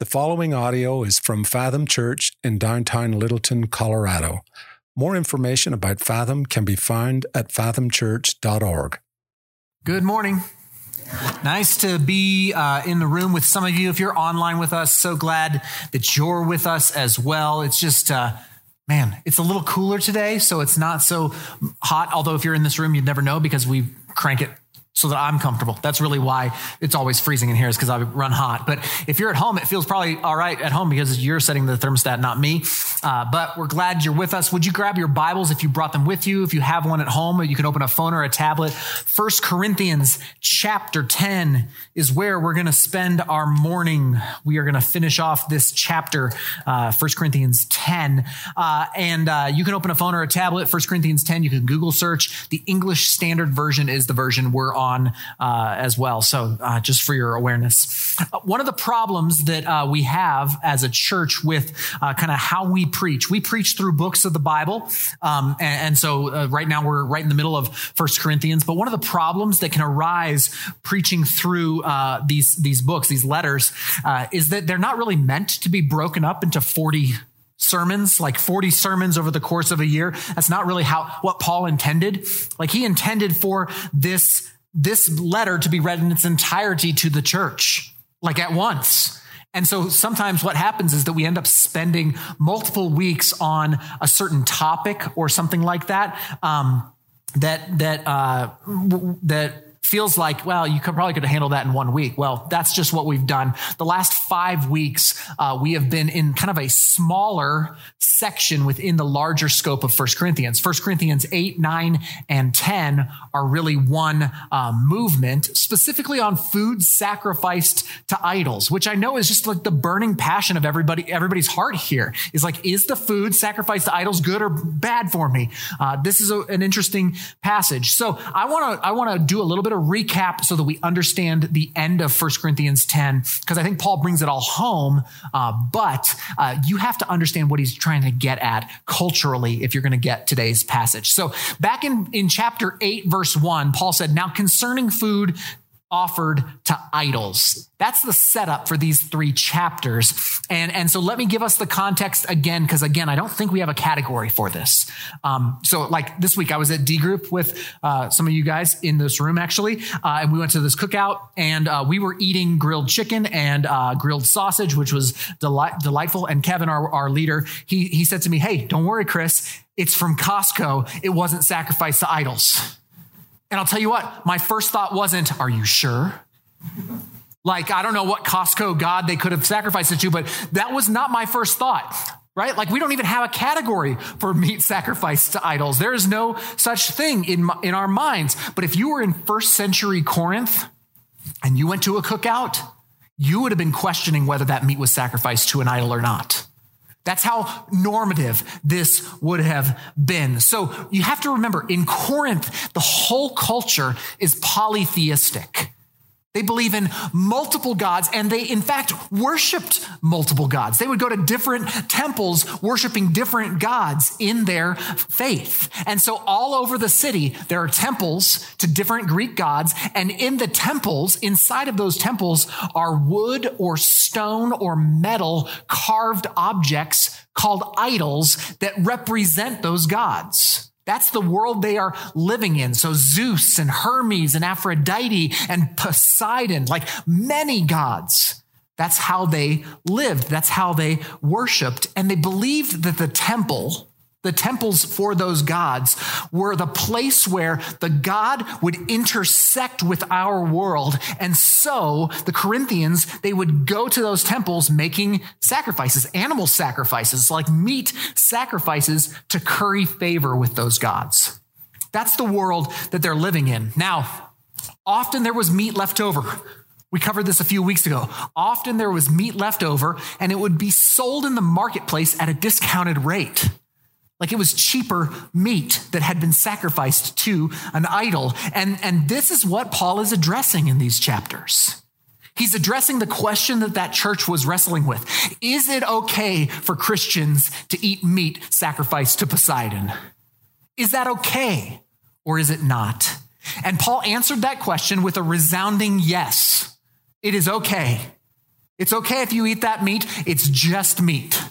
The following audio is from Fathom Church in downtown Littleton, Colorado. More information about Fathom can be found at fathomchurch.org. Good morning. Nice to be uh, in the room with some of you. If you're online with us, so glad that you're with us as well. It's just, uh, man, it's a little cooler today, so it's not so hot. Although, if you're in this room, you'd never know because we crank it so that I'm comfortable. That's really why it's always freezing in here is because I run hot. But if you're at home, it feels probably all right at home because you're setting the thermostat, not me. Uh, but we're glad you're with us. Would you grab your Bibles if you brought them with you? If you have one at home, you can open a phone or a tablet. First Corinthians chapter 10 is where we're going to spend our morning. We are going to finish off this chapter, uh, 1 Corinthians 10. Uh, and uh, you can open a phone or a tablet, 1 Corinthians 10. You can Google search. The English Standard Version is the version we're on uh, as well. So, uh, just for your awareness, uh, one of the problems that uh, we have as a church with uh, kind of how we preach, we preach through books of the Bible, um, and, and, so right now we're right in the middle of First Corinthians. But one of the problems that can arise preaching through these these books, these letters, is that they're not really meant to be broken up into forty sermons, like 40 sermons over the course of a year. That's not really how, what Paul intended. Like he intended for this this letter to be read in its entirety to the church, like at once. And so sometimes what happens is that we end up spending multiple weeks on a certain topic or something like that. Um, that that uh, that feels like, well, you could probably could have handled that in one week. Well, that's just what we've done. The last five weeks, uh, we have been in kind of a smaller section within the larger scope of First Corinthians. First Corinthians 8, 9, and 10 are really one uh, movement, specifically on food sacrificed to idols, which I know is just like the burning passion of everybody, everybody's heart here is like, is the food sacrificed to idols good or bad for me? Uh, this is a, an interesting passage. So I want to, I want to do a little bit of recap so that we understand the end of 1 Corinthians 10, because I think Paul brings it all home. Uh, but uh, you have to understand what he's trying to get at culturally if you're going to get today's passage. So back in, in chapter 8, verse 1, Paul said, Now concerning food, offered to idols. That's the setup for these three chapters. And, and so let me give us the context again, because again, I don't think we have a category for this. Um, so like this week, I was at D group with uh, some of you guys in this room actually, uh, and we went to this cookout and uh, we were eating grilled chicken and uh, grilled sausage, which was delight, delightful. And Kevin, our, our leader, he, he said to me, Hey, don't worry, Chris. It's from Costco. It wasn't sacrificed to idols. And I'll tell you what, my first thought wasn't, Are you sure? Like, I don't know what Costco God they could have sacrificed it to, but that was not my first thought, right? Like, we don't even have a category for meat sacrificed to idols. There is no such thing in, in our minds. But if you were in first century Corinth and you went to a cookout, you would have been questioning whether that meat was sacrificed to an idol or not. That's how normative this would have been. So you have to remember in Corinth, the whole culture is polytheistic. They believe in multiple gods, and they, in fact, worshiped multiple gods. They would go to different temples worshiping different gods in their faith. And so, all over the city, there are temples to different Greek gods. And in the temples, inside of those temples, are wood or stone or metal carved objects called idols that represent those gods. That's the world they are living in. So Zeus and Hermes and Aphrodite and Poseidon, like many gods. That's how they lived. That's how they worshiped. And they believed that the temple the temples for those gods were the place where the God would intersect with our world. And so the Corinthians, they would go to those temples making sacrifices, animal sacrifices, like meat sacrifices to curry favor with those gods. That's the world that they're living in. Now, often there was meat left over. We covered this a few weeks ago. Often there was meat left over and it would be sold in the marketplace at a discounted rate. Like it was cheaper meat that had been sacrificed to an idol. And, and this is what Paul is addressing in these chapters. He's addressing the question that that church was wrestling with. Is it okay for Christians to eat meat sacrificed to Poseidon? Is that okay or is it not? And Paul answered that question with a resounding yes. It is okay. It's okay if you eat that meat, it's just meat.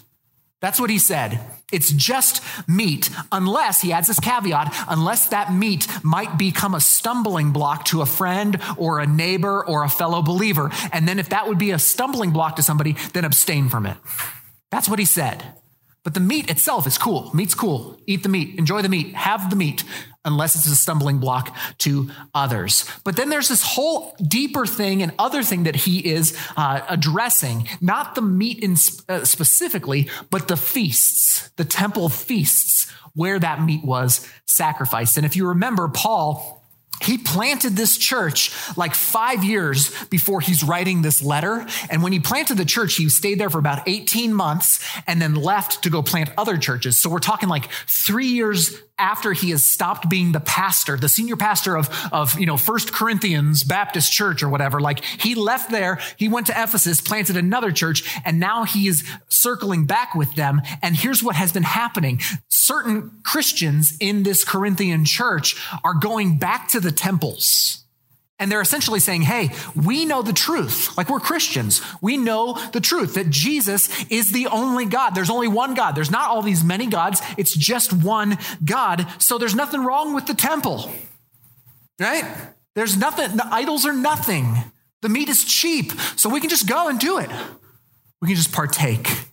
That's what he said. It's just meat, unless, he adds this caveat, unless that meat might become a stumbling block to a friend or a neighbor or a fellow believer. And then if that would be a stumbling block to somebody, then abstain from it. That's what he said. But the meat itself is cool. Meat's cool. Eat the meat, enjoy the meat, have the meat, unless it's a stumbling block to others. But then there's this whole deeper thing and other thing that he is uh, addressing, not the meat in, uh, specifically, but the feasts, the temple feasts where that meat was sacrificed. And if you remember, Paul he planted this church like five years before he's writing this letter. And when he planted the church, he stayed there for about 18 months and then left to go plant other churches. So we're talking like three years after he has stopped being the pastor, the senior pastor of, of, you know, First Corinthians Baptist Church or whatever. Like he left there, he went to Ephesus, planted another church, and now he is circling back with them. And here's what has been happening. Certain Christians in this Corinthian church are going back to the temples and they're essentially saying, hey, we know the truth. Like we're Christians. We know the truth that Jesus is the only God. There's only one God. There's not all these many gods. It's just one God. So there's nothing wrong with the temple, right? There's nothing. The idols are nothing. The meat is cheap. So we can just go and do it. We can just partake.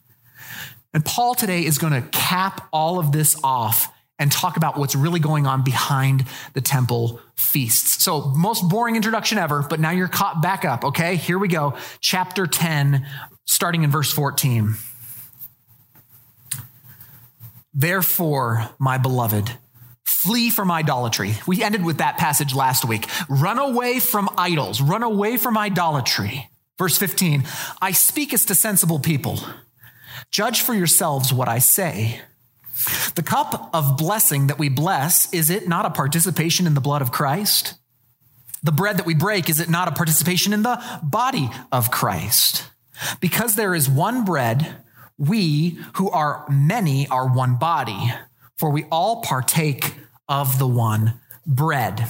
And Paul today is going to cap all of this off and talk about what's really going on behind the temple feasts. So, most boring introduction ever, but now you're caught back up, okay? Here we go. Chapter 10, starting in verse 14. Therefore, my beloved, flee from idolatry. We ended with that passage last week. Run away from idols, run away from idolatry. Verse 15, I speak as to sensible people. Judge for yourselves what I say. The cup of blessing that we bless, is it not a participation in the blood of Christ? The bread that we break, is it not a participation in the body of Christ? Because there is one bread, we who are many are one body, for we all partake of the one bread.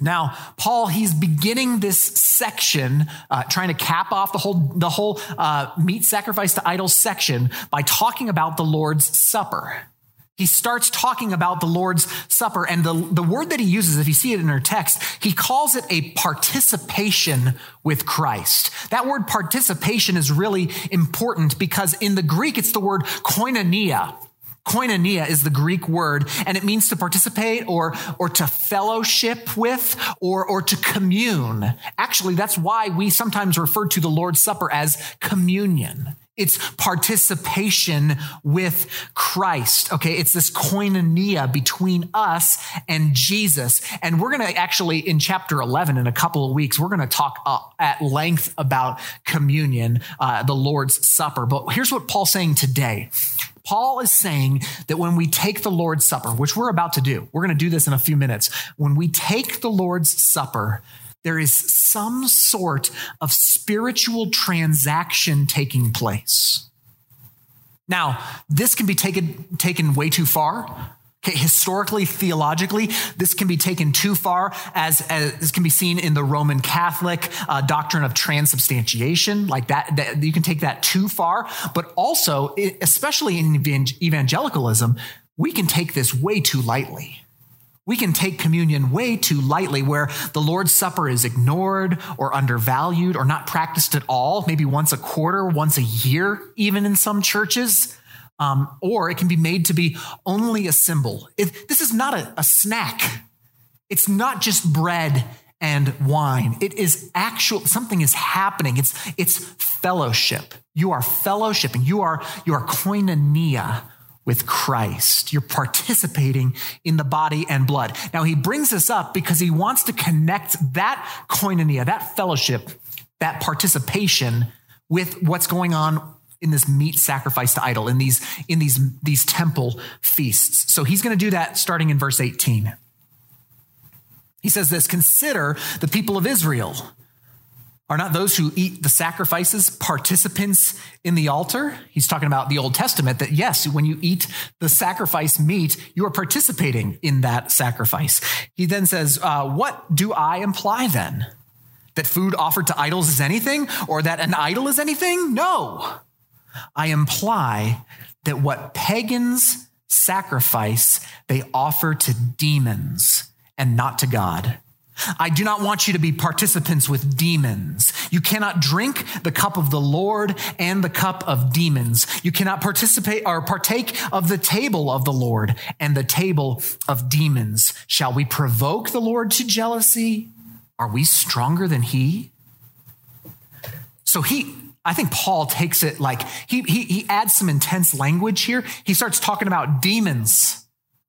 Now, Paul, he's beginning this section, uh, trying to cap off the whole, the whole uh, meat sacrifice to idols section by talking about the Lord's Supper. He starts talking about the Lord's Supper, and the, the word that he uses, if you see it in our text, he calls it a participation with Christ. That word participation is really important because in the Greek, it's the word koinonia. Koinonia is the Greek word, and it means to participate or, or to fellowship with or, or to commune. Actually, that's why we sometimes refer to the Lord's Supper as communion. It's participation with Christ. Okay. It's this koinonia between us and Jesus. And we're going to actually, in chapter 11, in a couple of weeks, we're going to talk uh, at length about communion, uh, the Lord's Supper. But here's what Paul's saying today. Paul is saying that when we take the Lord's Supper, which we're about to do, we're going to do this in a few minutes. When we take the Lord's Supper, there is some sort of spiritual transaction taking place. Now, this can be taken, taken way too far. Okay, historically, theologically, this can be taken too far, as, as this can be seen in the Roman Catholic uh, doctrine of transubstantiation. Like that, that, you can take that too far. But also, especially in evangelicalism, we can take this way too lightly. We can take communion way too lightly, where the Lord's Supper is ignored or undervalued or not practiced at all, maybe once a quarter, once a year, even in some churches. Um, or it can be made to be only a symbol. It, this is not a, a snack. It's not just bread and wine. It is actual, something is happening. It's, it's fellowship. You are fellowshipping. You are, you are koinonia with Christ. You're participating in the body and blood. Now, he brings this up because he wants to connect that koinonia, that fellowship, that participation with what's going on in this meat sacrifice to idol, in these, in these, these temple feasts. So he's going to do that starting in verse 18. He says this Consider the people of Israel are not those who eat the sacrifices participants in the altar? He's talking about the Old Testament that yes, when you eat the sacrifice meat, you are participating in that sacrifice. He then says, uh, What do I imply then? that food offered to idols is anything or that an idol is anything. No. I imply that what pagans sacrifice, they offer to demons and not to God. I do not want you to be participants with demons. You cannot drink the cup of the Lord and the cup of demons. You cannot participate or partake of the table of the Lord and the table of demons. Shall we provoke the Lord to jealousy? Are we stronger than he? So he, I think Paul takes it like he, he, he adds some intense language here. He starts talking about demons,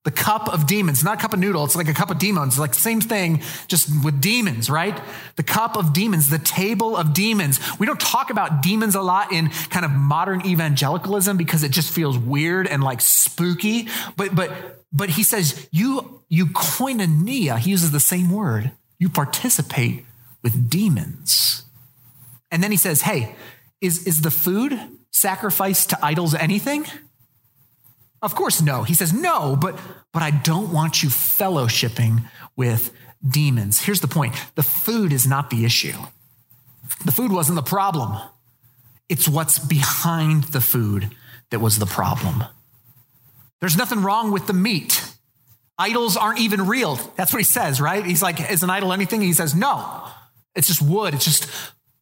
the cup of demons, not a cup of noodle. It's like a cup of demons, like same thing, just with demons, right? The cup of demons, the table of demons. We don't talk about demons a lot in kind of modern evangelicalism because it just feels weird and like spooky. But, but, but he says, you, you koinonia, he uses the same word you participate with demons. And then he says, Hey, is, is the food sacrificed to idols anything? Of course, no. He says, No, but, but I don't want you fellowshipping with demons. Here's the point the food is not the issue, the food wasn't the problem. It's what's behind the food that was the problem. There's nothing wrong with the meat. Idols aren't even real. That's what he says, right? He's like, is an idol anything? He says, no. It's just wood. It's just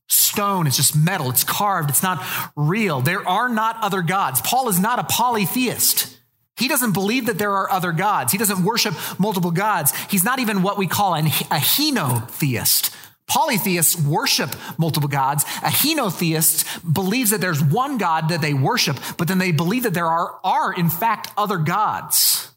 stone. It's just metal. It's carved. It's not real. There are not other gods. Paul is not a polytheist. He doesn't believe that there are other gods. He doesn't worship multiple gods. He's not even what we call an, a henotheist. Polytheists worship multiple gods. A henotheist believes that there's one God that they worship, but then they believe that there are, are in fact, other gods.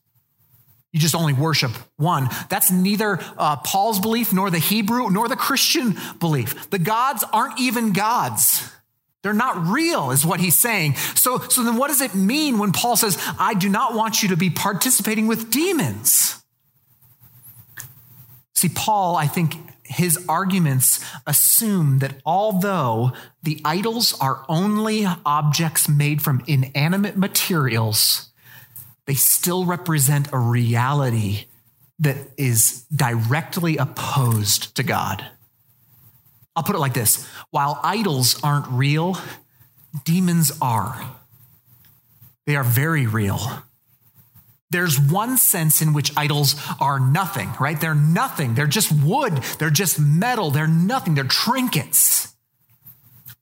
You just only worship one. That's neither uh, Paul's belief, nor the Hebrew, nor the Christian belief. The gods aren't even gods. They're not real, is what he's saying. So, so then what does it mean when Paul says, I do not want you to be participating with demons? See, Paul, I think his arguments assume that although the idols are only objects made from inanimate materials, they still represent a reality that is directly opposed to God. I'll put it like this while idols aren't real, demons are. They are very real. There's one sense in which idols are nothing, right? They're nothing. They're just wood. They're just metal. They're nothing. They're trinkets.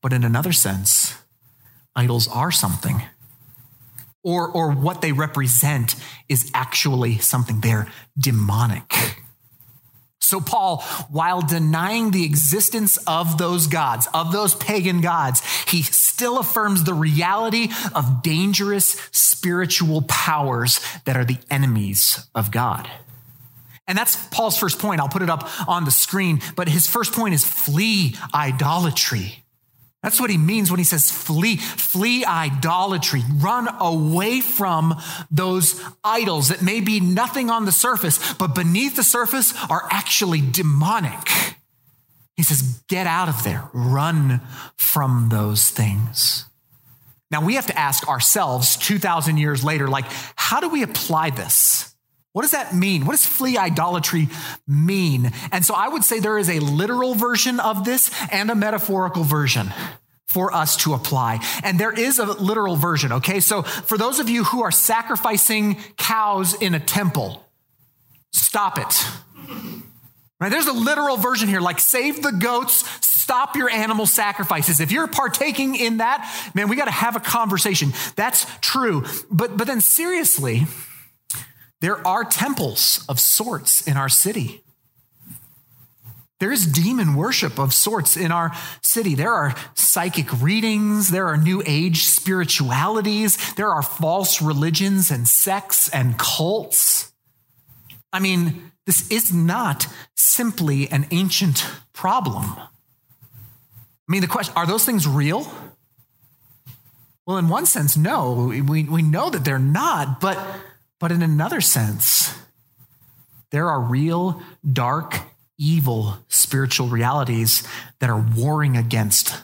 But in another sense, idols are something or, or what they represent is actually something they're demonic. So, Paul, while denying the existence of those gods, of those pagan gods, he still affirms the reality of dangerous spiritual powers that are the enemies of God. And that's Paul's first point. I'll put it up on the screen. But his first point is flee idolatry. That's what he means when he says flee, flee idolatry, run away from those idols that may be nothing on the surface, but beneath the surface are actually demonic. He says, get out of there, run from those things. Now we have to ask ourselves 2,000 years later, like, how do we apply this? What does that mean? What does flee idolatry mean? And so I would say there is a literal version of this and a metaphorical version for us to apply. And there is a literal version, okay? So for those of you who are sacrificing cows in a temple, stop it. Right? There's a literal version here, like save the goats, stop your animal sacrifices. If you're partaking in that, man, we got to have a conversation. That's true. But, but then seriously, there are temples of sorts in our city. There is demon worship of sorts in our city. There are psychic readings. There are new age spiritualities. There are false religions and sects and cults. I mean, this is not simply an ancient problem. I mean, the question are those things real? Well, in one sense, no. We, we know that they're not, but but in another sense, there are real, dark, evil spiritual realities that are warring against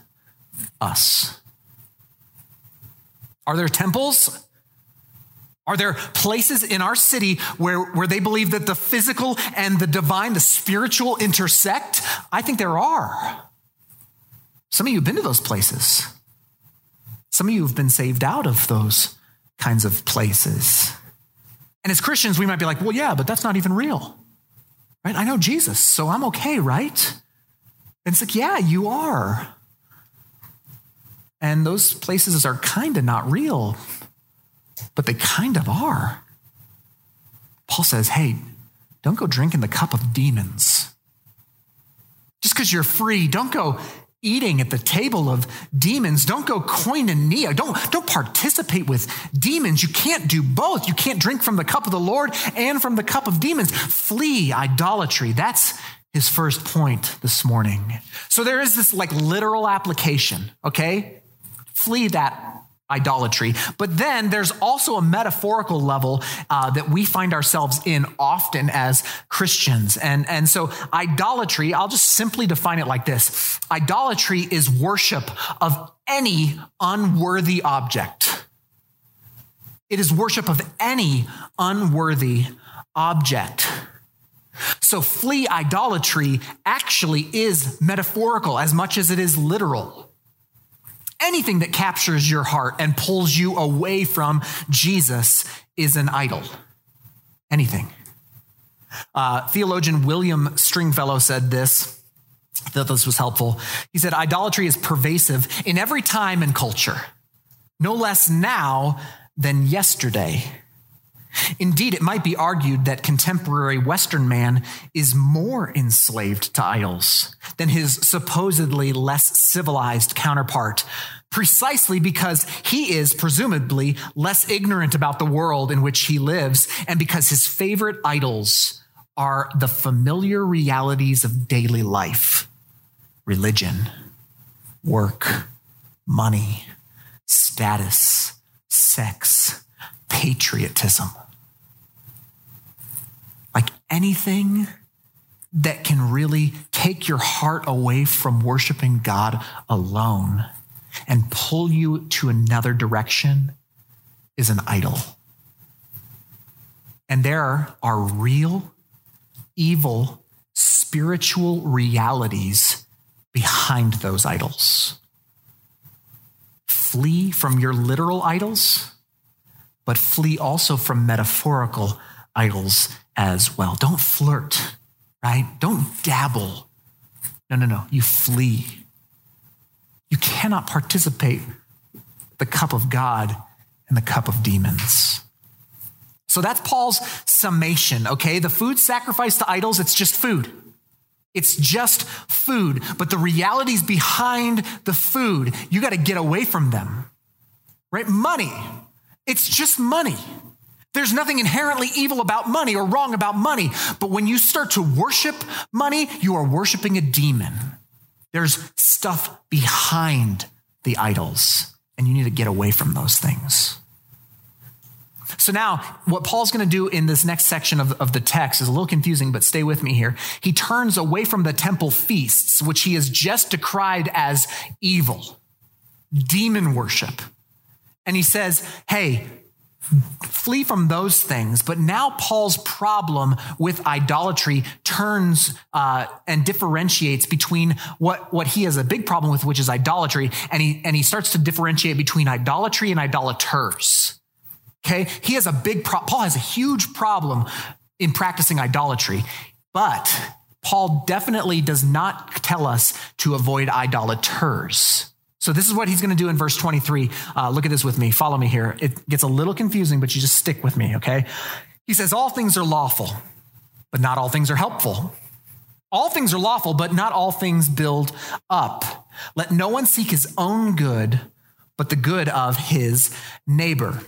us. Are there temples? Are there places in our city where, where they believe that the physical and the divine, the spiritual intersect? I think there are. Some of you have been to those places. Some of you have been saved out of those kinds of places. And as Christians, we might be like, well, yeah, but that's not even real. Right? I know Jesus, so I'm okay, right? And it's like, yeah, you are. And those places are kind of not real but they kind of are. Paul says, hey, don't go drinking the cup of demons. Just because you're free, don't go eating at the table of demons. Don't go koinonia. Don't, don't participate with demons. You can't do both. You can't drink from the cup of the Lord and from the cup of demons. Flee idolatry. That's his first point this morning. So there is this like literal application, okay? Flee that idolatry. But then there's also a metaphorical level uh, that we find ourselves in often as Christians. And, and so idolatry, I'll just simply define it like this. Idolatry is worship of any unworthy object. It is worship of any unworthy object. So flee idolatry actually is metaphorical as much as it is literal. Anything that captures your heart and pulls you away from Jesus is an idol. Anything. Uh, theologian William Stringfellow said this. I thought this was helpful. He said, Idolatry is pervasive in every time and culture, no less now than yesterday. Indeed, it might be argued that contemporary Western man is more enslaved to idols than his supposedly less civilized counterpart, precisely because he is presumably less ignorant about the world in which he lives and because his favorite idols are the familiar realities of daily life. Religion, work, money, status, sex, patriotism anything that can really take your heart away from worshiping God alone and pull you to another direction is an idol. And there are real, evil, spiritual realities behind those idols. Flee from your literal idols, but flee also from metaphorical idols as well. Don't flirt, right? Don't dabble. No, no, no. You flee. You cannot participate the cup of God and the cup of demons. So that's Paul's summation, okay? The food sacrificed to idols, it's just food. It's just food. But the realities behind the food, you got to get away from them, right? Money, it's just money. There's nothing inherently evil about money or wrong about money. But when you start to worship money, you are worshiping a demon. There's stuff behind the idols, and you need to get away from those things. So now, what Paul's going to do in this next section of, of the text is a little confusing, but stay with me here. He turns away from the temple feasts, which he has just decried as evil, demon worship. And he says, hey, flee from those things. But now Paul's problem with idolatry turns uh, and differentiates between what, what he has a big problem with, which is idolatry, and he, and he starts to differentiate between idolatry and idolaters. Okay? He has a big pro- Paul has a huge problem in practicing idolatry, but Paul definitely does not tell us to avoid idolaters. So, this is what he's going to do in verse 23. Uh, look at this with me. Follow me here. It gets a little confusing, but you just stick with me, okay? He says, All things are lawful, but not all things are helpful. All things are lawful, but not all things build up. Let no one seek his own good, but the good of his neighbor.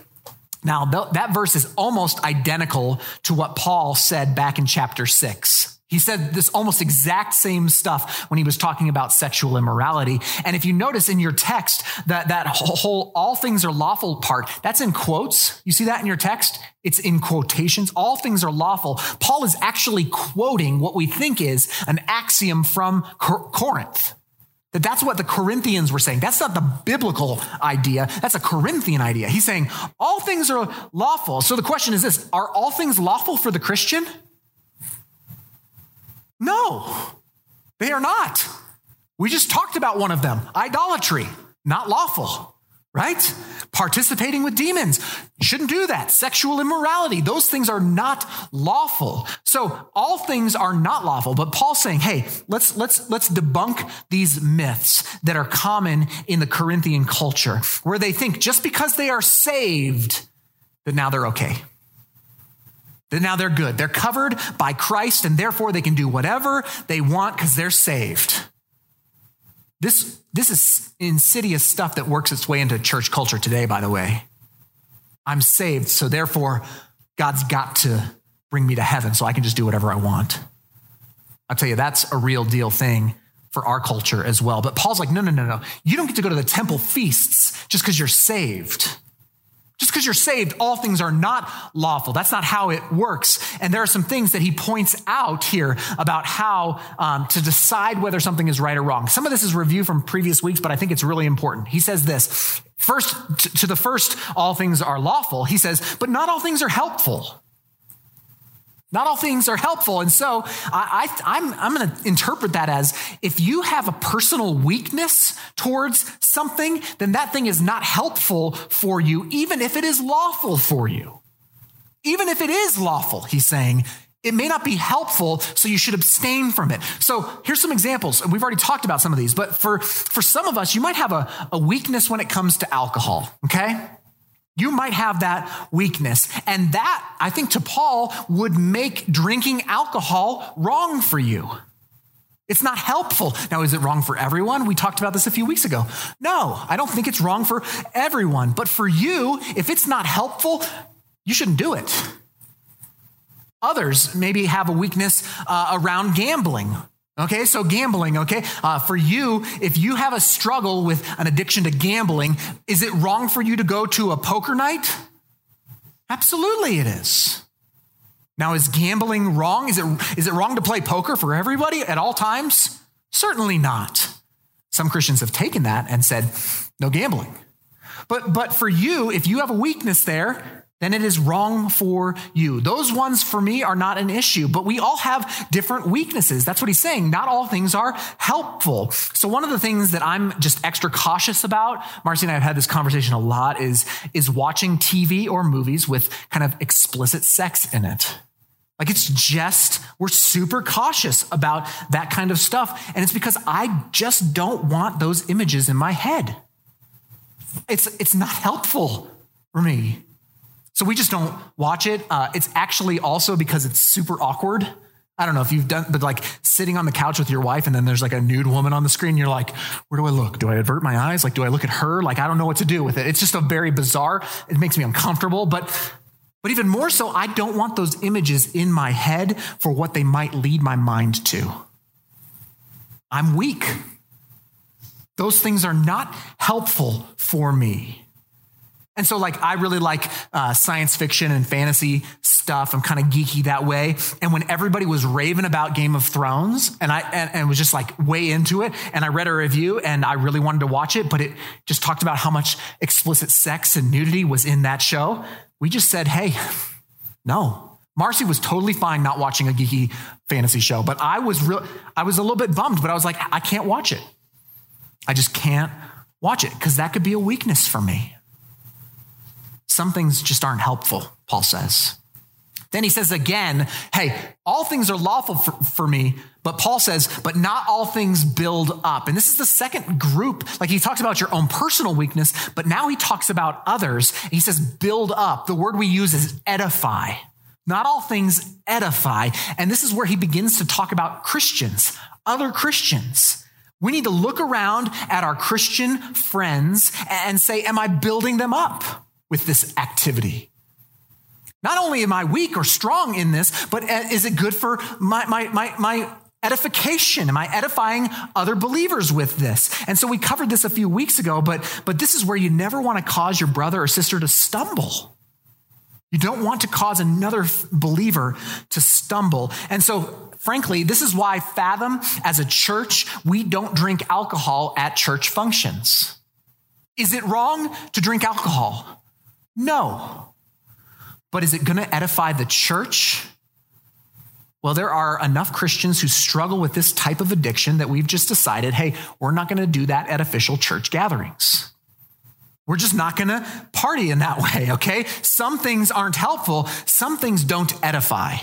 Now, that verse is almost identical to what Paul said back in chapter 6. He said this almost exact same stuff when he was talking about sexual immorality. And if you notice in your text that that whole all things are lawful part, that's in quotes. You see that in your text? It's in quotations. All things are lawful. Paul is actually quoting what we think is an axiom from Corinth. That that's what the Corinthians were saying. That's not the biblical idea. That's a Corinthian idea. He's saying all things are lawful. So the question is this Are all things lawful for the Christian? No, they are not. We just talked about one of them idolatry, not lawful right? Participating with demons. Shouldn't do that. Sexual immorality. Those things are not lawful. So all things are not lawful, but Paul's saying, hey, let's, let's, let's debunk these myths that are common in the Corinthian culture where they think just because they are saved, that now they're okay. Now they're good. They're covered by Christ and therefore they can do whatever they want because they're saved. This, this is insidious stuff that works its way into church culture today, by the way. I'm saved, so therefore, God's got to bring me to heaven so I can just do whatever I want. I'll tell you, that's a real deal thing for our culture as well. But Paul's like, no, no, no, no. You don't get to go to the temple feasts just because you're saved. Just because you're saved, all things are not lawful. That's not how it works. And there are some things that he points out here about how um, to decide whether something is right or wrong. Some of this is review from previous weeks, but I think it's really important. He says this first, to the first, all things are lawful. He says, but not all things are helpful. Not all things are helpful. And so I, am I'm, I'm going to interpret that as if you have a personal weakness towards something, then that thing is not helpful for you, even if it is lawful for you. Even if it is lawful, he's saying, it may not be helpful, so you should abstain from it. So here's some examples. We've already talked about some of these, but for, for some of us, you might have a, a weakness when it comes to alcohol, okay? You might have that weakness. And that, I think, to Paul, would make drinking alcohol wrong for you. It's not helpful. Now, is it wrong for everyone? We talked about this a few weeks ago. No, I don't think it's wrong for everyone. But for you, if it's not helpful, you shouldn't do it. Others maybe have a weakness uh, around gambling Okay, so gambling, okay? Uh, for you, if you have a struggle with an addiction to gambling, is it wrong for you to go to a poker night? Absolutely, it is. Now, is gambling wrong? Is it, is it wrong to play poker for everybody at all times? Certainly not. Some Christians have taken that and said, no gambling. But, but for you, if you have a weakness there, then it is wrong for you. Those ones for me are not an issue, but we all have different weaknesses. That's what he's saying. Not all things are helpful. So one of the things that I'm just extra cautious about, Marcy and I have had this conversation a lot, is, is watching TV or movies with kind of explicit sex in it. Like it's just, we're super cautious about that kind of stuff. And it's because I just don't want those images in my head. It's, it's not helpful for me. So we just don't watch it. Uh, it's actually also because it's super awkward. I don't know if you've done, but like sitting on the couch with your wife and then there's like a nude woman on the screen. You're like, where do I look? Do I avert my eyes? Like, do I look at her? Like, I don't know what to do with it. It's just a very bizarre, it makes me uncomfortable. But, but even more so, I don't want those images in my head for what they might lead my mind to. I'm weak. Those things are not helpful for me. And so, like, I really like uh, science fiction and fantasy stuff. I'm kind of geeky that way. And when everybody was raving about Game of Thrones, and I and, and, was just like way into it, and I read a review, and I really wanted to watch it, but it just talked about how much explicit sex and nudity was in that show. We just said, "Hey, no." Marcy was totally fine not watching a geeky fantasy show, but I was real. I was a little bit bummed, but I was like, I can't watch it. I just can't watch it because that could be a weakness for me. Some things just aren't helpful, Paul says. Then he says again, hey, all things are lawful for, for, me, but Paul says, but not all things build up. And this is the second group. Like he talks about your own personal weakness, but now he talks about others. He says, build up. The word we use is edify. Not all things edify. And this is where he begins to talk about Christians, other Christians. We need to look around at our Christian friends and say, am I building them up? With this activity. Not only am I weak or strong in this, but uh, is it good for my, my, my, my edification? Am I edifying other believers with this? And so we covered this a few weeks ago, but, but this is where you never want to cause your brother or sister to stumble. You don't want to cause another believer to stumble. And so, frankly, this is why Fathom, as a church, we don't drink alcohol at church functions. Is it wrong to drink alcohol? No. But is it going to edify the church? Well, there are enough Christians who struggle with this type of addiction that we've just decided hey, we're not going to do that at official church gatherings. We're just not going to party in that way, okay? Some things aren't helpful, some things don't edify.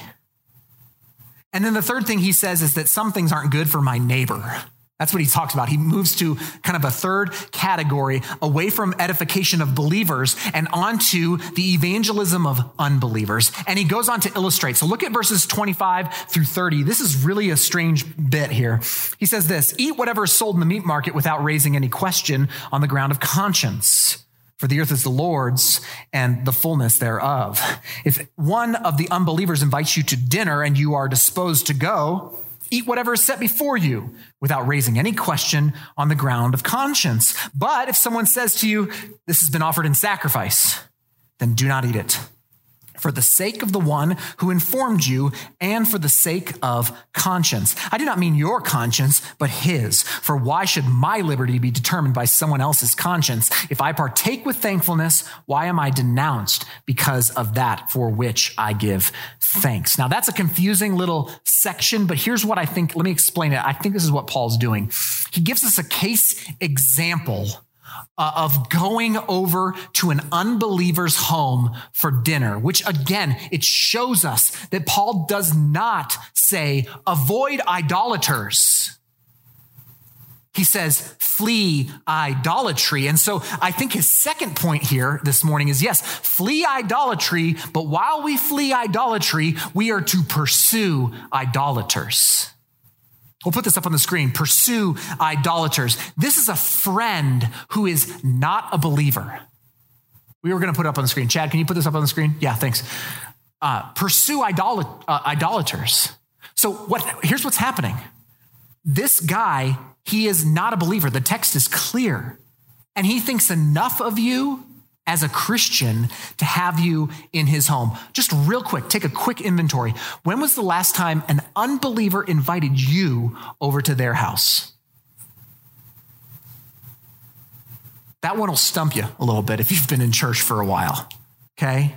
And then the third thing he says is that some things aren't good for my neighbor. That's what he talks about. He moves to kind of a third category away from edification of believers and onto the evangelism of unbelievers. And he goes on to illustrate. So look at verses 25 through 30. This is really a strange bit here. He says this Eat whatever is sold in the meat market without raising any question on the ground of conscience. For the earth is the Lord's and the fullness thereof. If one of the unbelievers invites you to dinner and you are disposed to go, Eat whatever is set before you without raising any question on the ground of conscience. But if someone says to you, This has been offered in sacrifice, then do not eat it for the sake of the one who informed you and for the sake of conscience. I do not mean your conscience, but his. For why should my liberty be determined by someone else's conscience? If I partake with thankfulness, why am I denounced because of that for which I give thanks? Now that's a confusing little section, but here's what I think. Let me explain it. I think this is what Paul's doing. He gives us a case example uh, of going over to an unbeliever's home for dinner, which again, it shows us that Paul does not say, avoid idolaters. He says, flee idolatry. And so I think his second point here this morning is yes, flee idolatry, but while we flee idolatry, we are to pursue idolaters. We'll put this up on the screen. Pursue idolaters. This is a friend who is not a believer. We were going to put it up on the screen. Chad, can you put this up on the screen? Yeah, thanks. Uh, pursue idolat- uh, idolaters. So what? Here's what's happening. This guy, he is not a believer. The text is clear, and he thinks enough of you as a Christian to have you in his home. Just real quick, take a quick inventory. When was the last time an unbeliever invited you over to their house? That one will stump you a little bit if you've been in church for a while. Okay?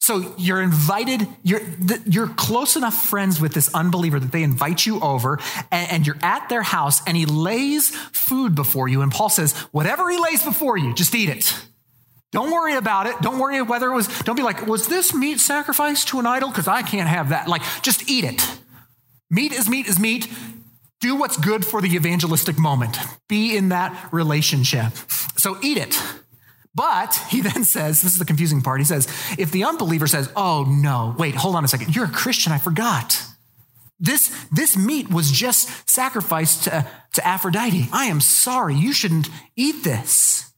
So you're invited, you're, you're close enough friends with this unbeliever that they invite you over and, and, you're at their house and he lays food before you. And Paul says, whatever he lays before you, just eat it. Don't worry about it. Don't worry whether it was, don't be like, was this meat sacrificed to an idol? Because I can't have that. Like, just eat it. Meat is meat is meat. Do what's good for the evangelistic moment. Be in that relationship. So eat it. But he then says, this is the confusing part. He says, if the unbeliever says, oh no, wait, hold on a second. You're a Christian. I forgot. This, this meat was just sacrificed to, to Aphrodite. I am sorry. You shouldn't eat this.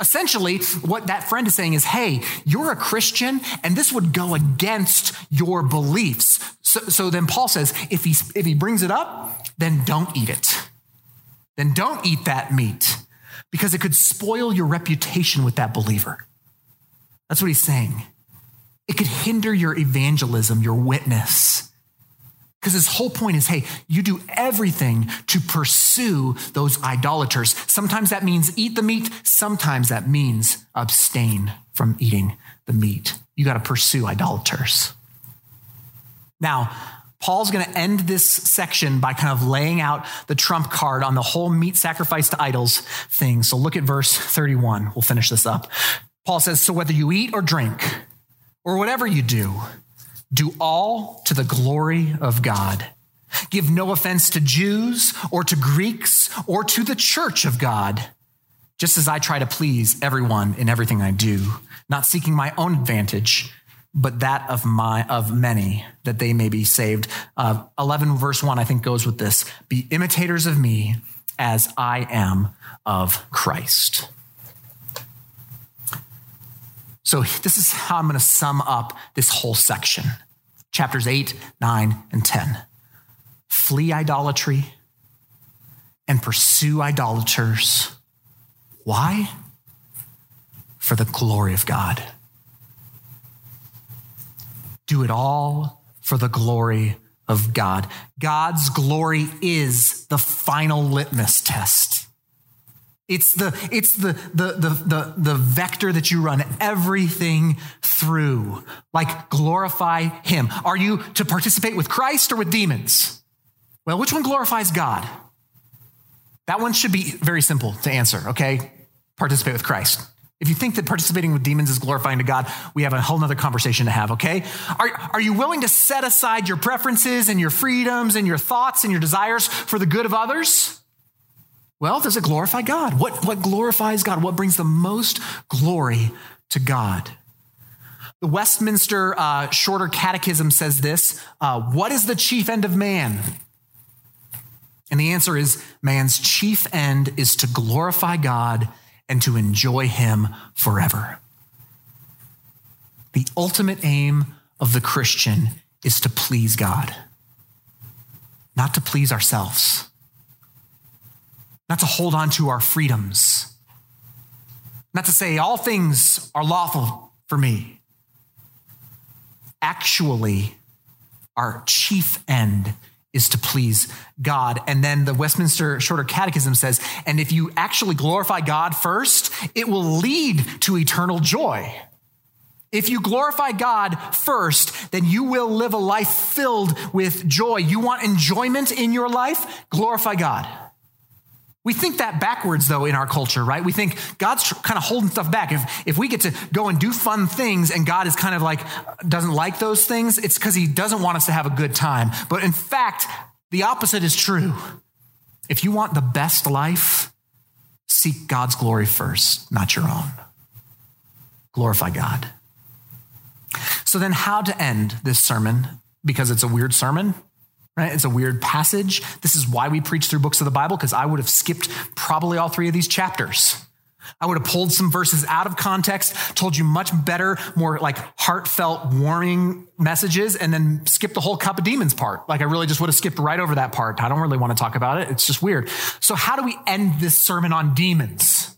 Essentially, what that friend is saying is, hey, you're a Christian, and this would go against your beliefs. So, so then Paul says, if he, if he brings it up, then don't eat it. Then don't eat that meat because it could spoil your reputation with that believer. That's what he's saying. It could hinder your evangelism, your witness. Because his whole point is hey, you do everything to pursue those idolaters. Sometimes that means eat the meat, sometimes that means abstain from eating the meat. You got to pursue idolaters. Now, Paul's going to end this section by kind of laying out the trump card on the whole meat sacrifice to idols thing. So look at verse 31. We'll finish this up. Paul says, So whether you eat or drink, or whatever you do, do all to the glory of God. Give no offense to Jews or to Greeks or to the church of God, just as I try to please everyone in everything I do, not seeking my own advantage, but that of my of many, that they may be saved. Uh, Eleven verse one, I think, goes with this: Be imitators of me, as I am of Christ. So, this is how I'm going to sum up this whole section chapters 8, 9, and 10. Flee idolatry and pursue idolaters. Why? For the glory of God. Do it all for the glory of God. God's glory is the final litmus test. It's the, it's the, the, the, the, the vector that you run everything through. Like glorify Him. Are you to participate with Christ or with demons? Well, which one glorifies God? That one should be very simple to answer, okay? Participate with Christ. If you think that participating with demons is glorifying to God, we have a whole nother conversation to have, okay? Are, are you willing to set aside your preferences and your freedoms and your thoughts and your desires for the good of others? Well, does it glorify God? What, what glorifies God? What brings the most glory to God? The Westminster uh, Shorter Catechism says this uh, What is the chief end of man? And the answer is man's chief end is to glorify God and to enjoy Him forever. The ultimate aim of the Christian is to please God, not to please ourselves not to hold on to our freedoms, not to say all things are lawful for me. Actually, our chief end is to please God. And then the Westminster Shorter Catechism says, and if you actually glorify God first, it will lead to eternal joy. If you glorify God first, then you will live a life filled with joy. You want enjoyment in your life? Glorify God. We think that backwards, though, in our culture, right? We think God's kind of holding stuff back. If, if we get to go and do fun things and God is kind of like, doesn't like those things, it's because he doesn't want us to have a good time. But in fact, the opposite is true. If you want the best life, seek God's glory first, not your own. Glorify God. So then, how to end this sermon? Because it's a weird sermon. Right? It's a weird passage. This is why we preach through books of the Bible, because I would have skipped probably all three of these chapters. I would have pulled some verses out of context, told you much better, more like heartfelt, warning messages, and then skipped the whole cup of demons part. Like I really just would have skipped right over that part. I don't really want to talk about it. It's just weird. So, how do we end this sermon on demons?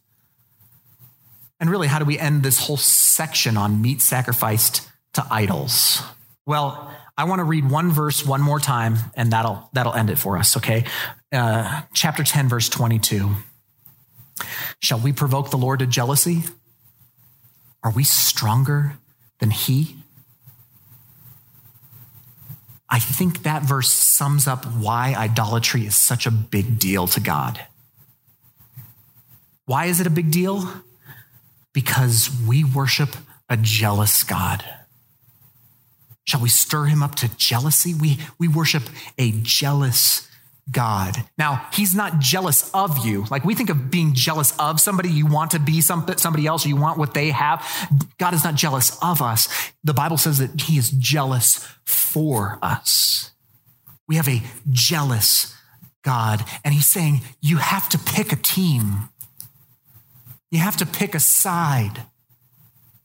And really, how do we end this whole section on meat sacrificed to idols? Well, I want to read one verse one more time, and that'll that'll end it for us. Okay, uh, chapter ten, verse twenty-two. Shall we provoke the Lord to jealousy? Are we stronger than He? I think that verse sums up why idolatry is such a big deal to God. Why is it a big deal? Because we worship a jealous God. Shall we stir him up to jealousy? We, we worship a jealous God. Now, he's not jealous of you. Like we think of being jealous of somebody, you want to be somebody else, you want what they have. God is not jealous of us. The Bible says that he is jealous for us. We have a jealous God, and he's saying, you have to pick a team. You have to pick a side.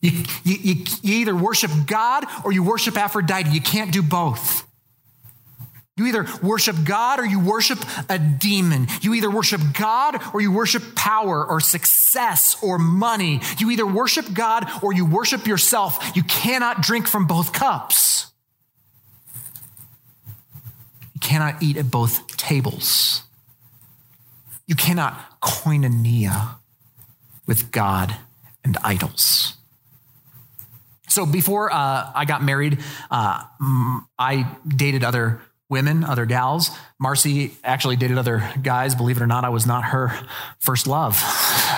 You, you, you, either worship God or you worship Aphrodite. You can't do both. You either worship God or you worship a demon. You either worship God or you worship power or success or money. You either worship God or you worship yourself. You cannot drink from both cups. You cannot eat at both tables. You cannot koinonia with God and idols. So before uh, I got married, uh, I dated other women, other gals. Marcy actually dated other guys. Believe it or not, I was not her first love,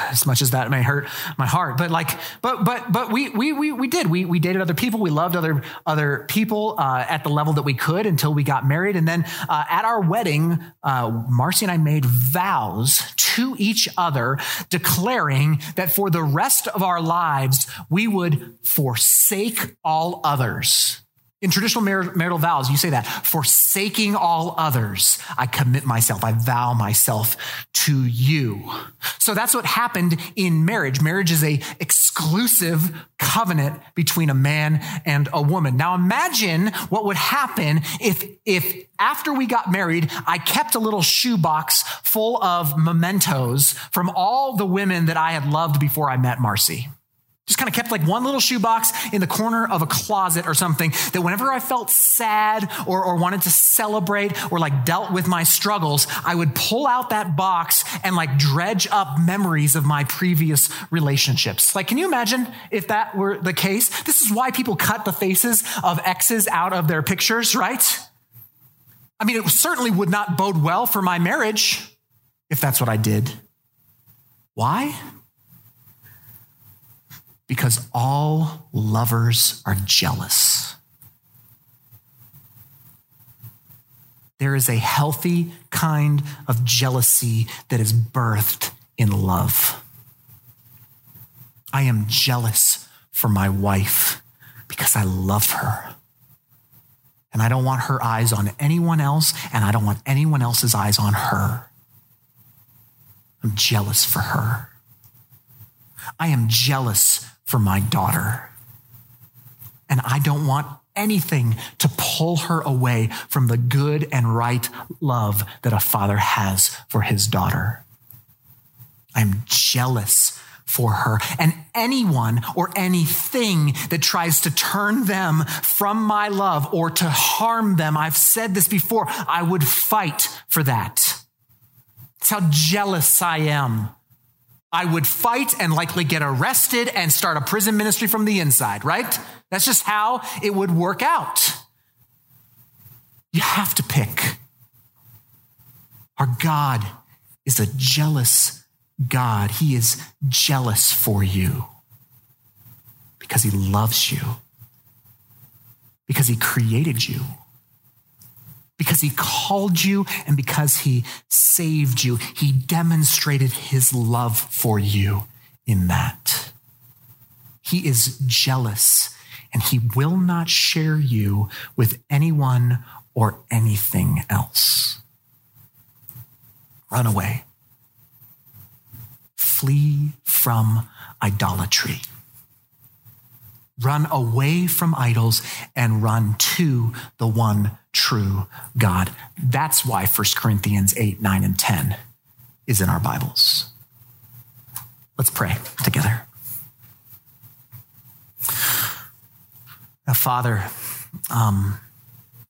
as much as that may hurt my heart. But like, but but but we we we we did. We we dated other people. We loved other other people uh, at the level that we could until we got married. And then uh, at our wedding, uh, Marcy and I made vows to each other, declaring that for the rest of our lives we would forsake all others in traditional marital vows, you say that, forsaking all others, I commit myself, I vow myself to you. So that's what happened in marriage. Marriage is a exclusive covenant between a man and a woman. Now imagine what would happen if, if after we got married, I kept a little shoebox full of mementos from all the women that I had loved before I met Marcy. Just kind of kept like one little shoebox in the corner of a closet or something that whenever I felt sad or, or wanted to celebrate or like dealt with my struggles, I would pull out that box and like dredge up memories of my previous relationships. Like, can you imagine if that were the case? This is why people cut the faces of exes out of their pictures, right? I mean, it certainly would not bode well for my marriage if that's what I did. Why? Because all lovers are jealous. There is a healthy kind of jealousy that is birthed in love. I am jealous for my wife because I love her. And I don't want her eyes on anyone else, and I don't want anyone else's eyes on her. I'm jealous for her. I am jealous for my daughter. And I don't want anything to pull her away from the good and right love that a father has for his daughter. I'm jealous for her. And anyone or anything that tries to turn them from my love or to harm them, I've said this before, I would fight for that. It's how jealous I am I would fight and likely get arrested and start a prison ministry from the inside, right? That's just how it would work out. You have to pick. Our God is a jealous God. He is jealous for you because he loves you, because he created you because he called you and because he saved you. He demonstrated his love for you in that. He is jealous and he will not share you with anyone or anything else. Run away. Flee from idolatry. Run away from idols and run to the one true God. That's why 1 Corinthians 8, 9, and 10 is in our Bibles. Let's pray together. Now, Father, um,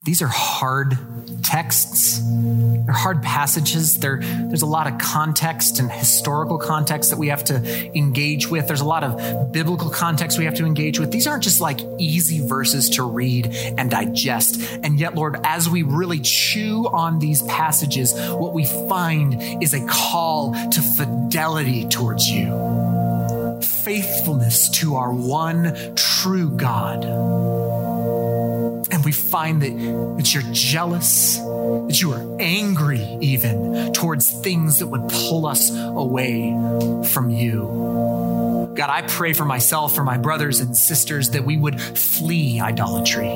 these are hard texts. They're hard passages. They're, there's a lot of context and historical context that we have to engage with. There's a lot of biblical context we have to engage with. These aren't just like easy verses to read and digest. And yet, Lord, as we really chew on these passages, what we find is a call to fidelity towards you, faithfulness to our one true God and we find that, that you're jealous, that you are angry even towards things that would pull us away from you. God, I pray for myself, for my brothers and sisters, that we would flee idolatry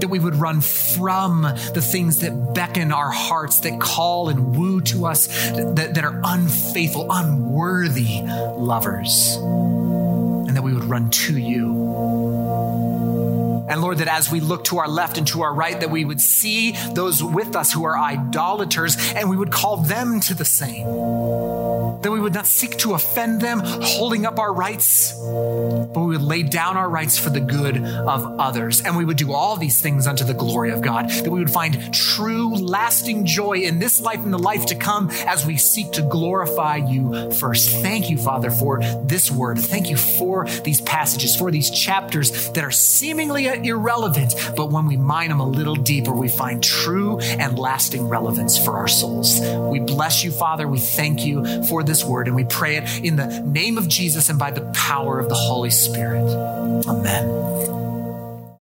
that we would run from the things that beckon our hearts, that call and woo to us, that, that, are unfaithful, unworthy lovers, and that we would run to you. And Lord, that as we look to our left and to our right, that we would see those with us who are idolaters and we would call them to the same. That we would not seek to offend them, holding up our rights, but we would lay down our rights for the good of others. And we would do all these things unto the glory of God. That we would find true, lasting joy in this life and the life to come as we seek to glorify you first. Thank you, Father, for this word. Thank you for these passages, for these chapters that are seemingly irrelevant, but when we mine them a little deeper, we find true and lasting relevance for our souls. We bless you, Father. We thank you for this word, and we pray it in the name of Jesus and by the power of the Holy Spirit. Amen.